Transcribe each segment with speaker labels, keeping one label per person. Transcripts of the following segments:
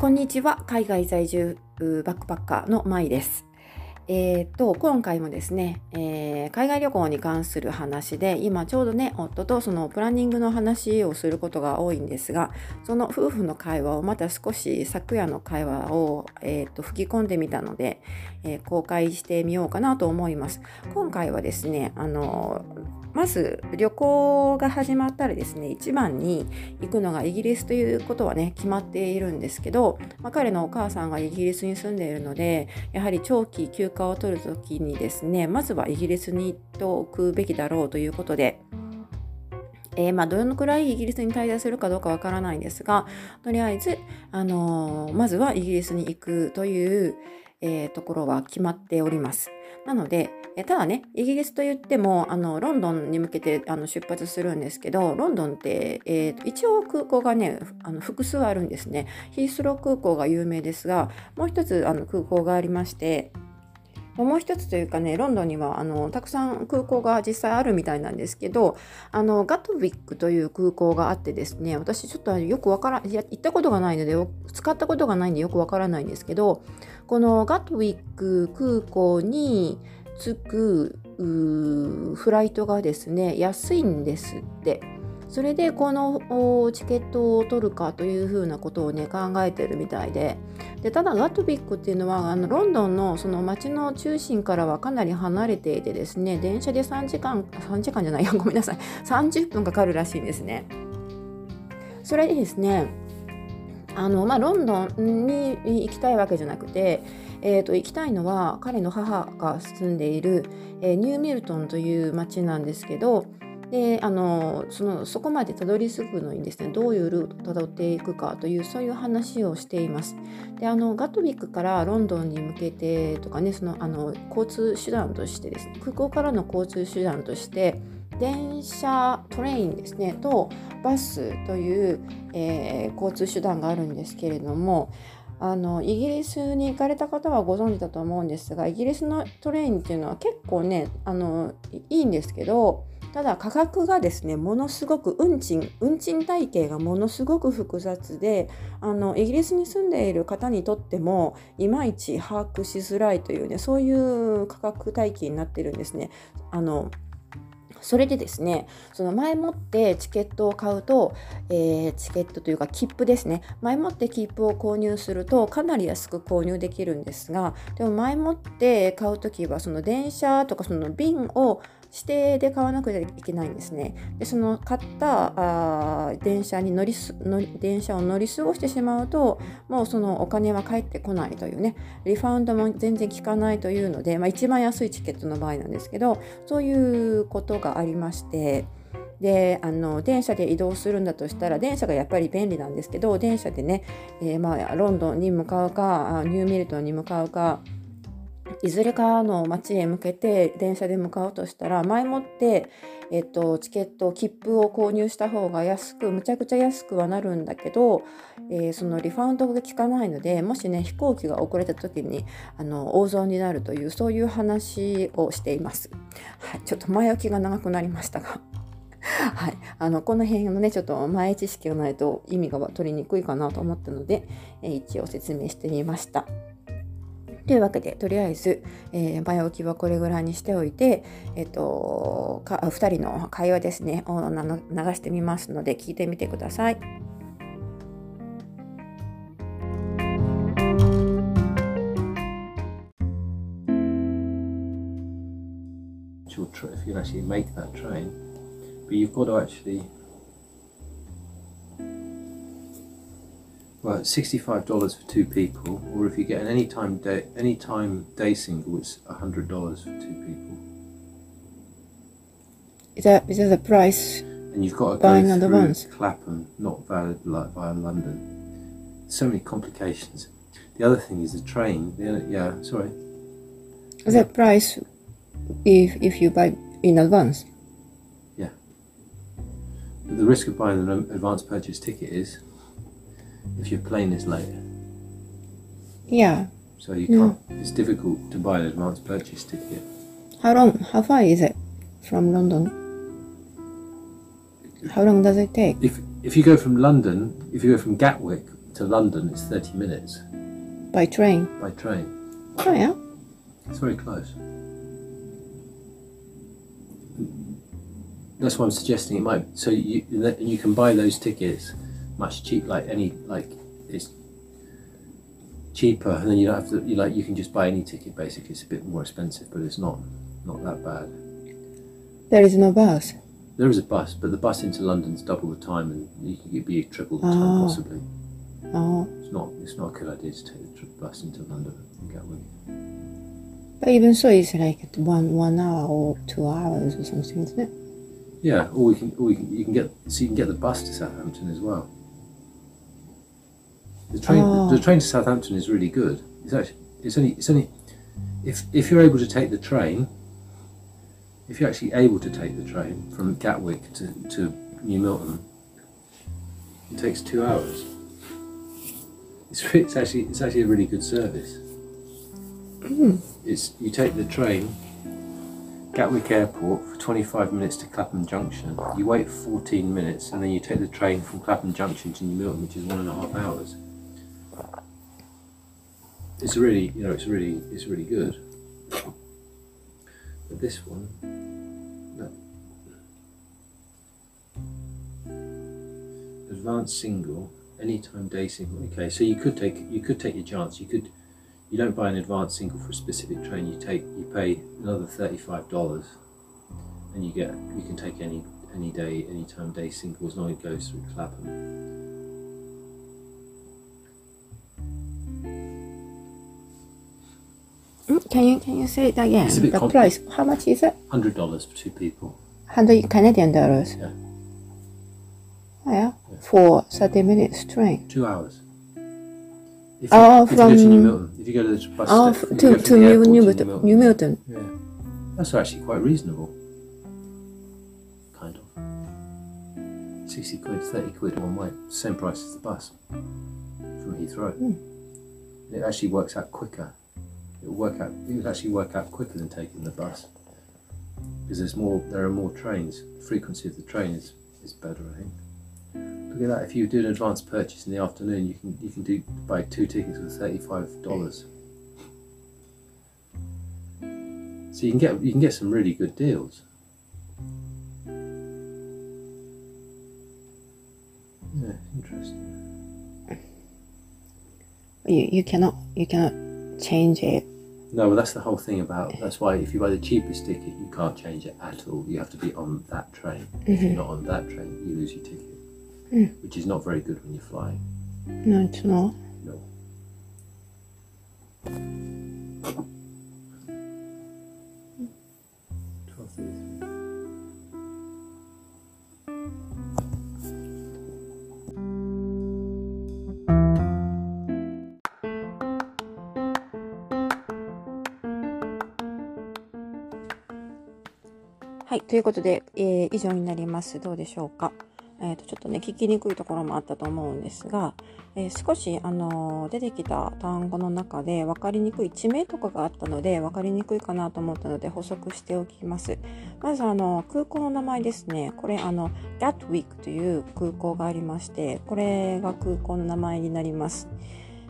Speaker 1: こんにちは。海外在住バックパッカーのまいです。えー、と今回もですね、えー、海外旅行に関する話で今ちょうどね夫とそのプランニングの話をすることが多いんですがその夫婦の会話をまた少し昨夜の会話を、えー、と吹き込んでみたので、え公開してみようかなと思います。今回はですねあのまず旅行が始まったらですね一番に行くのがイギリスということはね決まっているんですけど、まあ、彼のお母さんがイギリスに住んでいるのでやはり長期休暇を取る時にですねまずはイギリスに行っておくべきだろうということで。えー、まあ、どのくらいイギリスに滞在するかどうかわからないんですがとりあえず、あのー、まずはイギリスに行くという、えー、ところは決まっております。なので、えただね、イギリスといっても、あの、ロンドンに向けてあの出発するんですけど、ロンドンって、えーと、一応空港がね、あの複数あるんですね。ヒースロー空港が有名ですが、もう一つあの空港がありまして、もう一つというかねロンドンにはあのたくさん空港が実際あるみたいなんですけどあのガトウィックという空港があってですね私ちょっとよくわからいや行ったことがないので使ったことがないんでよくわからないんですけどこのガトウィック空港に着くフライトがですね安いんですって。それでこのチケットを取るかというふうなことをね考えてるみたいででただガトビックっていうのはあのロンドンのその街の中心からはかなり離れていてですね電車で3時間3時間じゃないや ごめんなさい30分かかるらしいんですね。それでですねあの、まあ、ロンドンに行きたいわけじゃなくて、えーと、行きたいのは彼の母が住んでいる、えー、ニューミルトンという町なんですけどであのそのそこまでたどり着くのにですねどういうルートをたどっていくかというそういう話をしています。であのガトウィックからロンドンに向けてとかねそのあの交通手段としてですね空港からの交通手段として電車トレインですねとバスという、えー、交通手段があるんですけれどもあのイギリスに行かれた方はご存知だと思うんですがイギリスのトレインっていうのは結構ねあのいいんですけどただ価格がですねものすごく運賃運賃体系がものすごく複雑であのイギリスに住んでいる方にとってもいまいち把握しづらいというねそういう価格体系になってるんですね。あのそれでですね、その前もってチケットを買うと、えー、チケットというか切符ですね、前もって切符を購入するとかなり安く購入できるんですが、でも前もって買うときはその電車とかその便を指定で買わなくちゃいけないんですね。でその買ったあ電車に乗り乗り電車を乗り過ごしてしまうともうそのお金は返ってこないというねリファウンドも全然効かないというので、まあ、一番安いチケットの場合なんですけどそういうことがありまして。であの電車で移動するんだとしたら電車がやっぱり便利なんですけど電車でね、えー、まあ、ロンドンに向かうかニューミルトンに向かうかいずれかの町へ向けて電車で向かおうとしたら前もって、えっと、チケット切符を購入した方が安くむちゃくちゃ安くはなるんだけど、えー、そのリファウンドが効かないのでもしね飛行機が遅れた時にあの大損になるというそういう話をしています。はい、ちょっと前置きが長くなりましたが。はい、あのこの辺のねちょっと前知識がないと意味が取りにくいかなと思ったので、えー、一応説明してみました。というわけでとりあえず、えー、前置きはこれぐらいにしておいて、えっ、とか2人の会話ですねを流してみますので聞いてみてください。
Speaker 2: If you actually make that train, but you've got to actually Well, sixty-five dollars for two people, or if you get an anytime day anytime day single, it's hundred dollars for two people.
Speaker 1: Is that is that the price?
Speaker 2: And you've got to buying go through advance? Clapham, not valid like via London. So many complications. The other thing is the train. The, yeah, sorry.
Speaker 1: Is that price if if you buy in advance?
Speaker 2: Yeah. the risk of buying an advance purchase ticket is if your plane is late.
Speaker 1: Yeah.
Speaker 2: So you can't. Mm. It's difficult to buy an advance purchase ticket.
Speaker 1: How long? How far is it from London? How long does it take?
Speaker 2: If if you go from London, if you go from Gatwick to London, it's 30 minutes
Speaker 1: by train.
Speaker 2: by train.
Speaker 1: Oh yeah.
Speaker 2: It's very close. That's why I'm suggesting it might. So you you can buy those tickets much cheap, like any like it's cheaper, and then you don't have to. You like you can just buy any ticket. Basically, it's a bit more expensive, but it's not not that bad.
Speaker 1: There is no bus.
Speaker 2: There is a bus, but the bus into London's double the time, and you can be triple the time
Speaker 1: Oh.
Speaker 2: possibly.
Speaker 1: Oh.
Speaker 2: It's not. It's not a good idea to take the bus into London and Gatwick.
Speaker 1: But even so, it's like one one hour or two hours or something, isn't it?
Speaker 2: Yeah, or we can, or we can, you can get, so you can get the bus to Southampton as well. The train,
Speaker 1: Oh.
Speaker 2: the train to Southampton is really good. It's actually, it's only, it's only, if if you're able to take the train, if you're actually able to take the train from Gatwick to, to New Milton, it takes two hours. It's, it's actually, it's actually a really good service. It's you take the train Gatwick Airport for 25 minutes to Clapham Junction. You wait 14 minutes and then you take the train from Clapham Junction to New Milton, which is one and a half hours. It's really, you know, it's really, it's really good. But this one, no. Advanced single, anytime day single. Okay, so you could take, you could take your chance. You could, you don't buy an advanced single for a specific train. You take, you pay another thirty-five dollars, and you get, you can take any any day, anytime day single as long as it goes through Clapham.
Speaker 1: Can you can you say it again?
Speaker 2: It's a bit
Speaker 1: The price. How much is it?
Speaker 2: Hundred dollars for two people.
Speaker 1: Hundred Canadian dollars.
Speaker 2: Yeah.
Speaker 1: Oh, yeah. For thirty minutes train.
Speaker 2: Two hours. If you,
Speaker 1: Oh,
Speaker 2: if you go to New
Speaker 1: from-
Speaker 2: Milton, if you go to the bus
Speaker 1: Oh,
Speaker 2: sta-
Speaker 1: f-
Speaker 2: if
Speaker 1: to to
Speaker 2: from the
Speaker 1: New, New,
Speaker 2: to
Speaker 1: Milton, New Milton.
Speaker 2: Yeah, that's actually quite reasonable. Kind of. Sixty quid, thirty quid one way, same price as the bus from Heathrow.
Speaker 1: Hmm.
Speaker 2: It actually works out quicker. It will work out. It would actually work out quicker than taking the bus because there's more. There are more trains. The frequency of the train is is better, I think. Look at that! If you do an advance purchase in the afternoon, you can you can do buy two tickets for thirty five dollars. So you can get you can get some really good deals. Yeah, interesting.
Speaker 1: You you cannot you cannot change it.
Speaker 2: No, well, that's the whole thing about. That's why if you buy the cheapest ticket, you can't change it at all. You have to be on that train. If you're mm-hmm. not on that train, you lose your ticket, mm. which is not very good when you're flying.
Speaker 1: No, it's not.
Speaker 2: No. Twelve thirty-three.
Speaker 1: い、ということで、えー以上になります。どうでしょうか？えー、とちょっとね聞きにくいところもあったと思うんですが、えー少し、あのー出てきた単語の中で分かりにくい地名とかがあったので分かりにくいかなと思ったので補足しておきますまずあの空港の名前ですねこれあの Gatwick という空港がありましてこれが空港の名前になります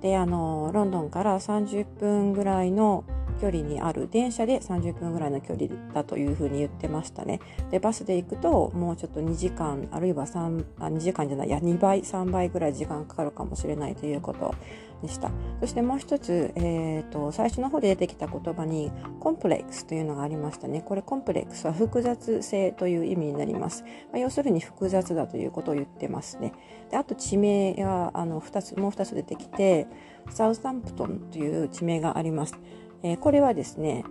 Speaker 1: であのロンドンから30分ぐらいの距離にある電車で30分ぐらいの距離だというふうに言ってましたね。でバスで行くともうちょっと2時間あるいは3あ2時間じゃないいや2倍3倍ぐらい時間かかるかもしれないということでした。そしてもう一つ、えー、と最初の方で出てきた言葉にコンプレックスというのがありましたね。これコンプレックスは複雑性という意味になります、まあ要するに複雑だということを言ってますね。であと地名があの2つもう2つ出てきてサウスタンプトンという地名があります、えーこれはですね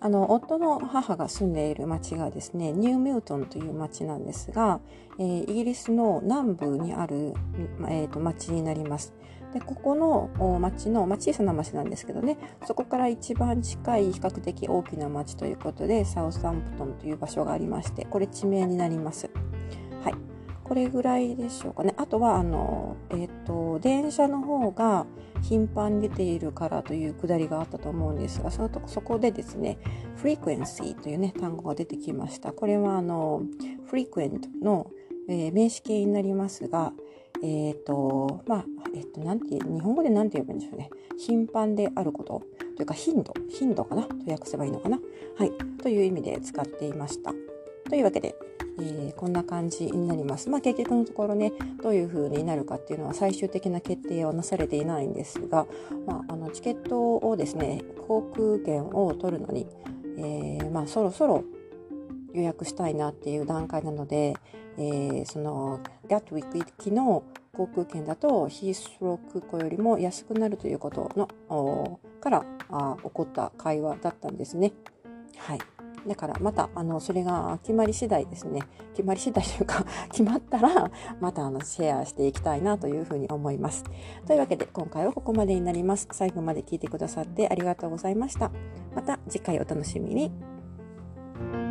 Speaker 1: あの夫の母が住んでいる町がですねニューミルトンという町なんですが、えーイギリスの南部にある、えーと町になります。でここの町の、まあ、小さな町なんですけどねそこから一番近い比較的大きな町ということでサウスタンプトンという場所がありましてこれ地名になります。これぐらいでしょうかねあとはあの、えっと電車の方が頻繁に出ているからというくだりがあったと思うんですがそのとそこでですね frequency というね単語が出てきましたこれはあの frequent の、えー、名詞形になりますが、えっ、ー、と、まあ、えっ、ー、と、なんて、日本語で何て言えばいいんでしょうね。頻繁であることというか頻度、頻度かなと訳せばいいのかなはい。という意味で使っていました。というわけで、えー、こんな感じになります。まあ結局のところね、どういう風になるかっていうのは最終的な決定はなされていないんですが、まあ、あのチケットをですね、航空券を取るのに、えー、まあそろそろ予約したいなっていう段階なので、えー、そのガットウィック行きの航空券だとヒースロー空港よりも安くなるということのからあ起こった会話だったんですね。はい。だからまたあのそれが決まり次第ですね決まり次第というか 決まったらまたあのシェアしていきたいなというふうに思います。というわけで今回はここまでになります。最後まで聞いてくださってありがとうございました。また次回お楽しみに。